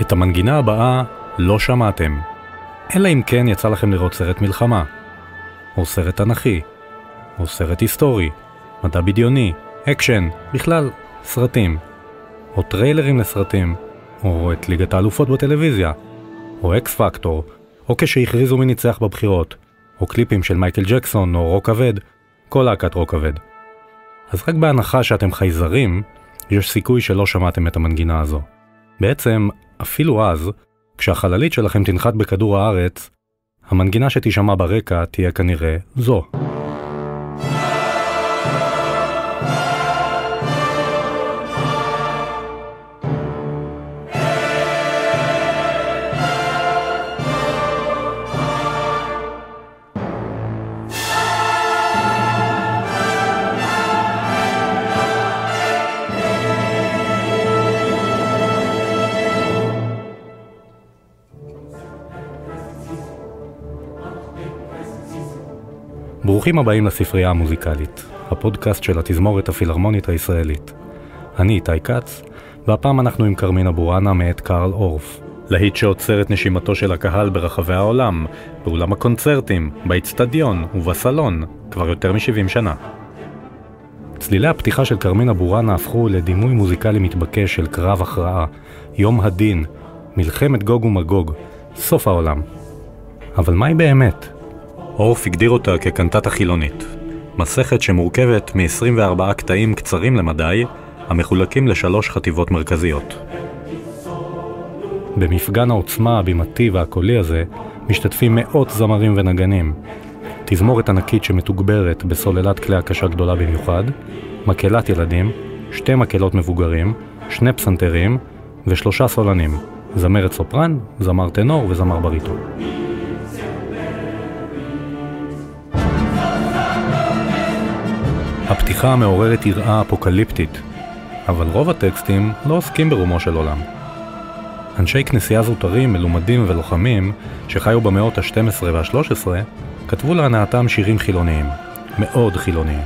את המנגינה הבאה לא שמעתם, אלא אם כן יצא לכם לראות סרט מלחמה, או סרט תנכי, או סרט היסטורי, מדע בדיוני, אקשן, בכלל, סרטים, או טריילרים לסרטים, או את ליגת האלופות בטלוויזיה, או X Factor, או כשהכריזו מי ניצח בבחירות, או קליפים של מייקל ג'קסון או רוק כבד, כל להקת רוק כבד. אז רק בהנחה שאתם חייזרים, יש סיכוי שלא שמעתם את המנגינה הזו. בעצם, אפילו אז, כשהחללית שלכם תנחת בכדור הארץ, המנגינה שתישמע ברקע תהיה כנראה זו. ברוכים הבאים לספרייה המוזיקלית, הפודקאסט של התזמורת הפילהרמונית הישראלית. אני איתי כץ, והפעם אנחנו עם כרמינה בורנה מאת קרל אורף. להיט שעוצר את נשימתו של הקהל ברחבי העולם, באולם הקונצרטים, באיצטדיון ובסלון, כבר יותר מ-70 שנה. צלילי הפתיחה של כרמינה בורנה הפכו לדימוי מוזיקלי מתבקש של קרב הכרעה, יום הדין, מלחמת גוג ומגוג, סוף העולם. אבל מהי באמת? אורף הגדיר אותה כקנטטה חילונית, מסכת שמורכבת מ-24 קטעים קצרים למדי, המחולקים לשלוש חטיבות מרכזיות. במפגן העוצמה הבימתי והקולי הזה משתתפים מאות זמרים ונגנים, תזמורת ענקית שמתוגברת בסוללת כלי הקשה גדולה במיוחד, מקהלת ילדים, שתי מקהלות מבוגרים, שני פסנתרים ושלושה סולנים, זמרת סופרן, זמר טנור וזמר בריטון. הפתיחה מעוררת יראה אפוקליפטית, אבל רוב הטקסטים לא עוסקים ברומו של עולם. אנשי כנסייה זוטרים, מלומדים ולוחמים, שחיו במאות ה-12 וה-13, כתבו להנאתם שירים חילוניים, מאוד חילוניים.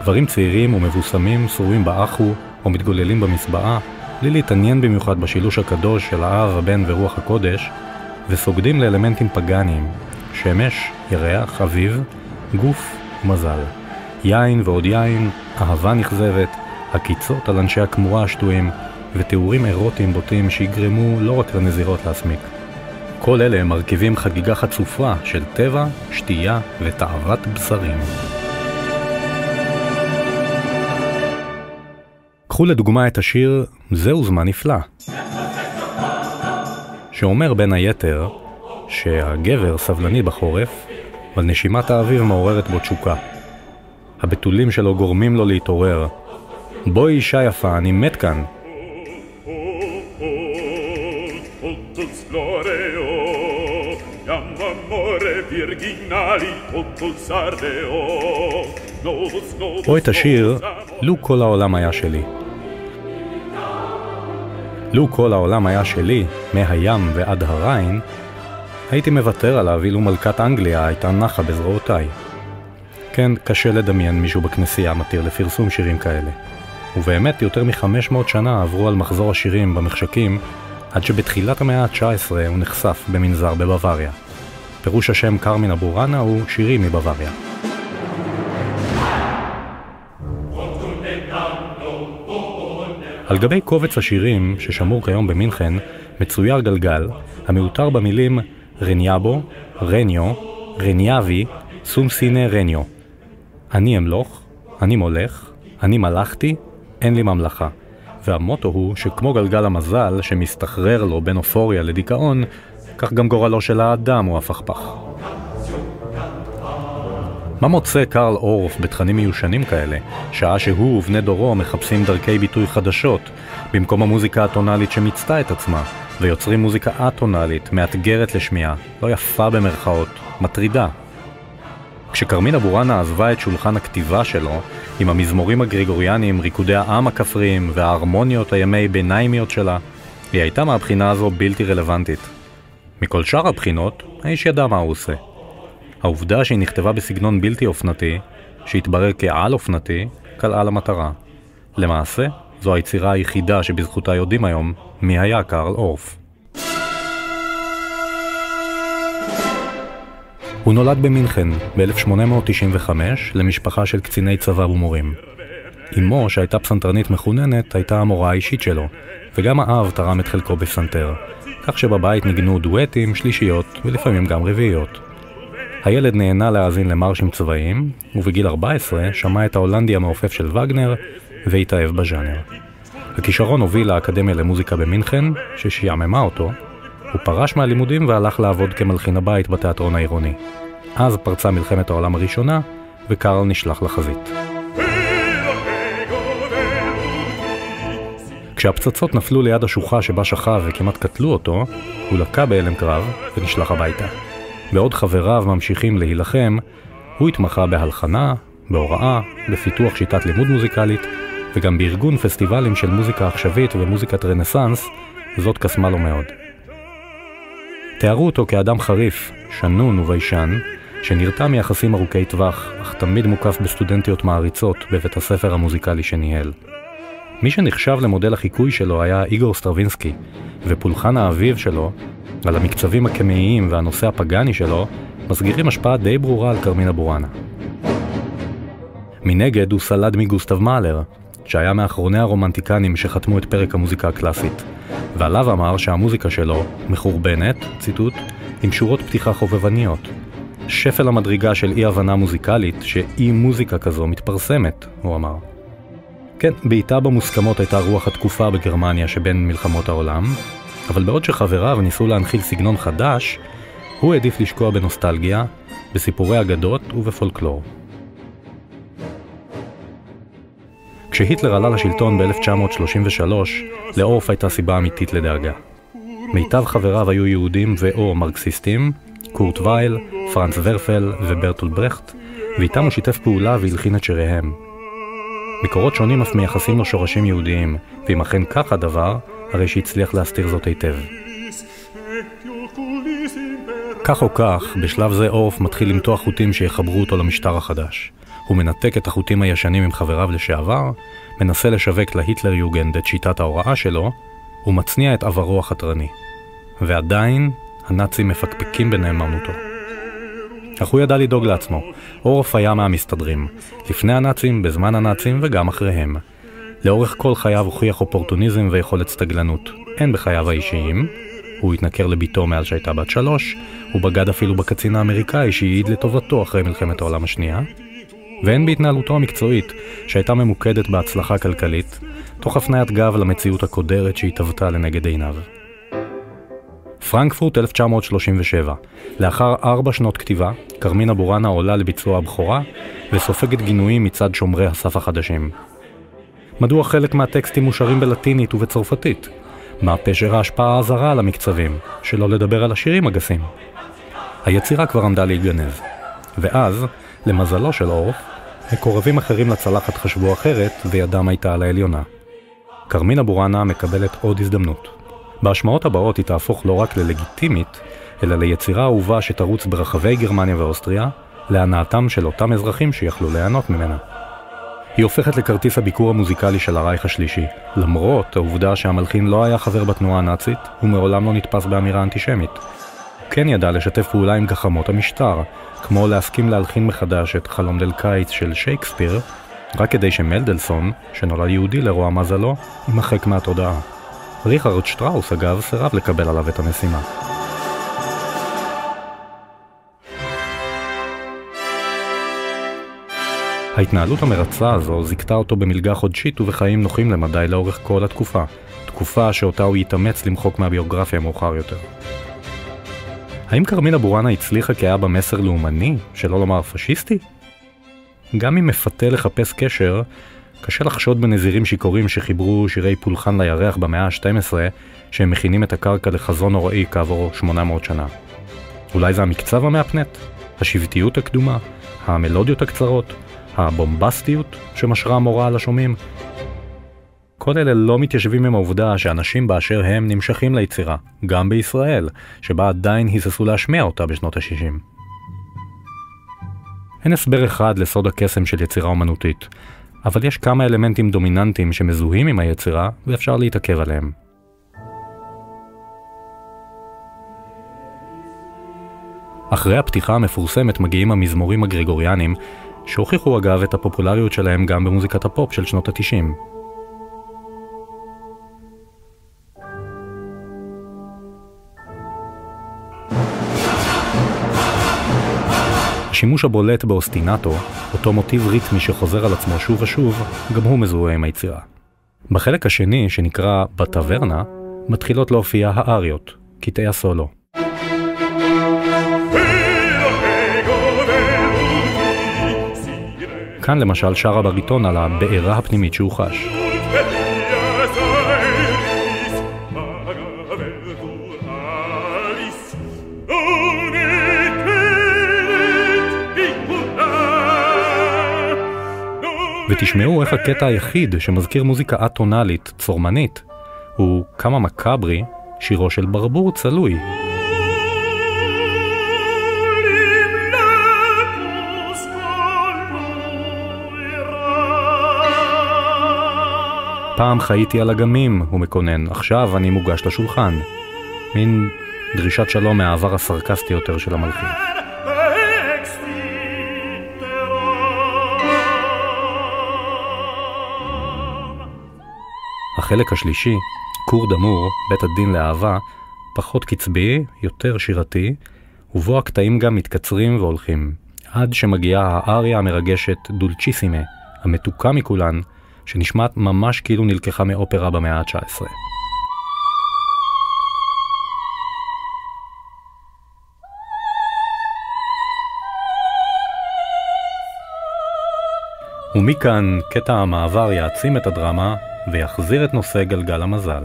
גברים צעירים ומבוסמים שרועים באחו או מתגוללים במסבעה, בלי להתעניין במיוחד בשילוש הקדוש של האב, הבן ורוח הקודש, וסוגדים לאלמנטים פגאניים, שמש, ירח, אביב, גוף ומזל. יין ועוד יין, אהבה נכזבת, עקיצות על אנשי הכמורה השטויים, ותיאורים אירוטיים בוטים שיגרמו לא רק לנזירות להסמיק. כל אלה מרכיבים חגיגה חצופה של טבע, שתייה ותאוות בשרים. קחו לדוגמה את השיר "זהו זמן נפלא", שאומר בין היתר שהגבר סבלני בחורף, אבל נשימת האביב מעוררת בו תשוקה. הבתולים שלו גורמים לו להתעורר. בואי אישה יפה, אני מת כאן. או את השיר "לו כל העולם היה שלי". לו כל העולם היה שלי, מהים ועד הריין, הייתי מוותר עליו אילו מלכת אנגליה הייתה נחה בזרועותיי. כן, קשה לדמיין מישהו בכנסייה מתיר לפרסום שירים כאלה. ובאמת, יותר מ-500 שנה עברו על מחזור השירים במחשכים, עד שבתחילת המאה ה-19 הוא נחשף במנזר בבוואריה. פירוש השם קרמינה בורנה הוא שירים מבוואריה. על גבי קובץ השירים ששמור כיום במינכן מצויר גלגל המעוטר במילים רניאבו, רניו, רניאבי, סום סינה רניו. אני אמלוך, אני מולך, אני מלכתי, אין לי ממלכה. והמוטו הוא שכמו גלגל המזל שמסתחרר לו בין אופוריה לדיכאון, כך גם גורלו של האדם הוא הפכפך. מה מוצא קרל אורף בתכנים מיושנים כאלה, שעה שהוא ובני דורו מחפשים דרכי ביטוי חדשות, במקום המוזיקה הטונאלית שמיצתה את עצמה, ויוצרים מוזיקה א-טונאלית, מאתגרת לשמיעה, לא יפה במרכאות, מטרידה, כשכרמינה בורנה עזבה את שולחן הכתיבה שלו, עם המזמורים הגריגוריאניים, ריקודי העם הכפריים וההרמוניות הימי ביניימיות שלה, היא הייתה מהבחינה הזו בלתי רלוונטית. מכל שאר הבחינות, האיש ידע מה הוא עושה. העובדה שהיא נכתבה בסגנון בלתי אופנתי, שהתברר כעל אופנתי, קלעה למטרה. למעשה, זו היצירה היחידה שבזכותה יודעים היום מי היה קארל אורף. הוא נולד במינכן ב-1895 למשפחה של קציני צבא ומורים. אמו, שהייתה פסנתרנית מחוננת, הייתה המורה האישית שלו, וגם האב תרם את חלקו בפסנתר, כך שבבית ניגנו דואטים, שלישיות ולפעמים גם רביעיות. הילד נהנה להאזין למרשים צבאיים, ובגיל 14 שמע את ההולנדי המעופף של וגנר והתאהב בז'אנר. הכישרון הוביל לאקדמיה למוזיקה במינכן, ששיעממה אותו, פרש מהלימודים והלך לעבוד כמלחין הבית בתיאטרון העירוני. אז פרצה מלחמת העולם הראשונה, וקארל נשלח לחזית. כשהפצצות נפלו ליד השוחה שבה שכב וכמעט קטלו אותו, הוא לקה בהלם קרב ונשלח הביתה. בעוד חבריו ממשיכים להילחם, הוא התמחה בהלחנה, בהוראה, בפיתוח שיטת לימוד מוזיקלית, וגם בארגון פסטיבלים של מוזיקה עכשווית ומוזיקת רנסאנס, זאת קסמה לו מאוד. תיארו אותו כאדם חריף, שנון וביישן, שנרתע מיחסים ארוכי טווח, אך תמיד מוקף בסטודנטיות מעריצות בבית הספר המוזיקלי שניהל. מי שנחשב למודל החיקוי שלו היה איגור סטרווינסקי, ופולחן האביב שלו, על המקצבים הקמאיים והנושא הפגאני שלו, מסגירים השפעה די ברורה על קרמינה בורנה. מנגד הוא סלד מגוסטב מאלר, שהיה מאחרוני הרומנטיקנים שחתמו את פרק המוזיקה הקלאסית, ועליו אמר שהמוזיקה שלו מחורבנת, ציטוט, עם שורות פתיחה חובבניות. שפל המדרגה של אי-הבנה מוזיקלית, שאי מוזיקה כזו מתפרסמת, הוא אמר. כן, בעיטה במוסכמות הייתה רוח התקופה בגרמניה שבין מלחמות העולם, אבל בעוד שחבריו ניסו להנחיל סגנון חדש, הוא העדיף לשקוע בנוסטלגיה, בסיפורי אגדות ובפולקלור. כשהיטלר עלה לשלטון ב-1933, לאורף הייתה סיבה אמיתית לדאגה. מיטב חבריו היו יהודים ו/או מרקסיסטים, קורט וייל, פרנץ ורפל וברטול ברכט, ואיתם הוא שיתף פעולה והלחין את שיריהם. מקורות שונים אף מייחסים לו שורשים יהודיים, ואם אכן כך הדבר, הרי שהצליח להסתיר זאת היטב. כך או כך, בשלב זה אורף מתחיל למתוח חוטים שיחברו אותו למשטר החדש. הוא מנתק את החוטים הישנים עם חבריו לשעבר, מנסה לשווק להיטלר יוגנד את שיטת ההוראה שלו, ומצניע את עברו החתרני. ועדיין, הנאצים מפקפקים בנאמנותו. אך הוא ידע לדאוג לעצמו. עורף היה מהמסתדרים. לפני הנאצים, בזמן הנאצים וגם אחריהם. לאורך כל חייו הוכיח אופורטוניזם ויכולת סתגלנות. הן בחייו האישיים, הוא התנכר לביתו מאז שהייתה בת שלוש, הוא בגד אפילו בקצין האמריקאי שהעיד לטובתו אחרי מלחמת העולם השנייה, והן בהתנהלותו המקצועית, שהייתה ממוקדת בהצלחה כלכלית, תוך הפניית גב למציאות הקודרת שהתהוותה לנגד עיניו. פרנקפורט 1937. לאחר ארבע שנות כתיבה, כרמינה בורנה עולה לביצוע הבכורה, וסופגת גינויים מצד שומרי הסף החדשים. מדוע חלק מהטקסטים מושרים בלטינית ובצרפתית? מה פשר ההשפעה הזרה על המקצבים, שלא לדבר על השירים הגסים? היצירה כבר עמדה להיגנב. ואז, למזלו של אורף, מקורבים אחרים לצלחת חשבו אחרת, וידם הייתה על העליונה. כרמינה בורנה מקבלת עוד הזדמנות. בהשמעות הבאות היא תהפוך לא רק ללגיטימית, אלא ליצירה אהובה שתרוץ ברחבי גרמניה ואוסטריה, להנאתם של אותם אזרחים שיכלו ליהנות ממנה. היא הופכת לכרטיס הביקור המוזיקלי של הרייך השלישי, למרות העובדה שהמלחין לא היה חבר בתנועה הנאצית, ומעולם לא נתפס באמירה אנטישמית. הוא כן ידע לשתף פעולה עם גחמות המשטר, כמו להסכים להלחין מחדש את חלום ליל קיץ של שייקספיר, רק כדי שמלדלסון, שנולד יהודי לרוע מזלו, יימחק מהתודעה. ריכרד שטראוס אגב סירב לקבל עליו את המשימה. ההתנהלות המרצה הזו זיכתה אותו במלגה חודשית ובחיים נוחים למדי לאורך כל התקופה, תקופה שאותה הוא יתאמץ למחוק מהביוגרפיה מאוחר יותר. האם כרמינה בורנה הצליחה כי היה בה מסר לאומני, שלא לומר פשיסטי? גם אם מפתה לחפש קשר, קשה לחשוד בנזירים שיכורים שחיברו שירי פולחן לירח במאה ה-12, שהם מכינים את הקרקע לחזון נוראי כעבור 800 שנה. אולי זה המקצב המהפנט? השבטיות הקדומה? המלודיות הקצרות? הבומבסטיות שמשרה המורה על השומעים? כל אלה לא מתיישבים עם העובדה שאנשים באשר הם נמשכים ליצירה, גם בישראל, שבה עדיין היססו להשמיע אותה בשנות ה-60. אין הסבר אחד לסוד הקסם של יצירה אומנותית, אבל יש כמה אלמנטים דומיננטיים שמזוהים עם היצירה ואפשר להתעכב עליהם. אחרי הפתיחה המפורסמת מגיעים המזמורים הגרגוריאנים, שהוכיחו אגב את הפופולריות שלהם גם במוזיקת הפופ של שנות התשעים. השימוש הבולט באוסטינטו, אותו מוטיב ריתמי שחוזר על עצמו שוב ושוב, גם הוא מזוהה עם היצירה. בחלק השני, שנקרא בטברנה, מתחילות להופיע האריות, קטעי הסולו. כאן למשל שר הבריטון על הבעירה הפנימית שהוא חש. ותשמעו איך הקטע היחיד שמזכיר מוזיקה אטונאלית, צורמנית, הוא כמה מקאברי, שירו של ברבור צלוי. פעם חייתי על אגמים, הוא מקונן, עכשיו אני מוגש לשולחן. מין דרישת שלום מהעבר הסרקסטי יותר של המלחין. החלק השלישי, כור דמור, בית הדין לאהבה, פחות קצבי, יותר שירתי, ובו הקטעים גם מתקצרים והולכים, עד שמגיעה האריה המרגשת דולצ'יסימה, המתוקה מכולן, שנשמעת ממש כאילו נלקחה מאופרה במאה ה-19. ומכאן קטע המעבר יעצים את הדרמה ויחזיר את נושא גלגל המזל.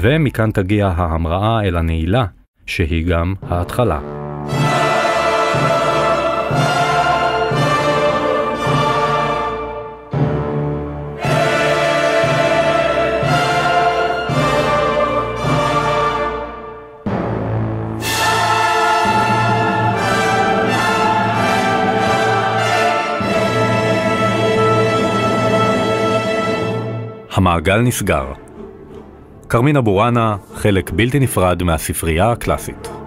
ומכאן תגיע ההמראה אל הנעילה, שהיא גם ההתחלה. המעגל נסגר. כרמינה בוראנה, חלק בלתי נפרד מהספרייה הקלאסית.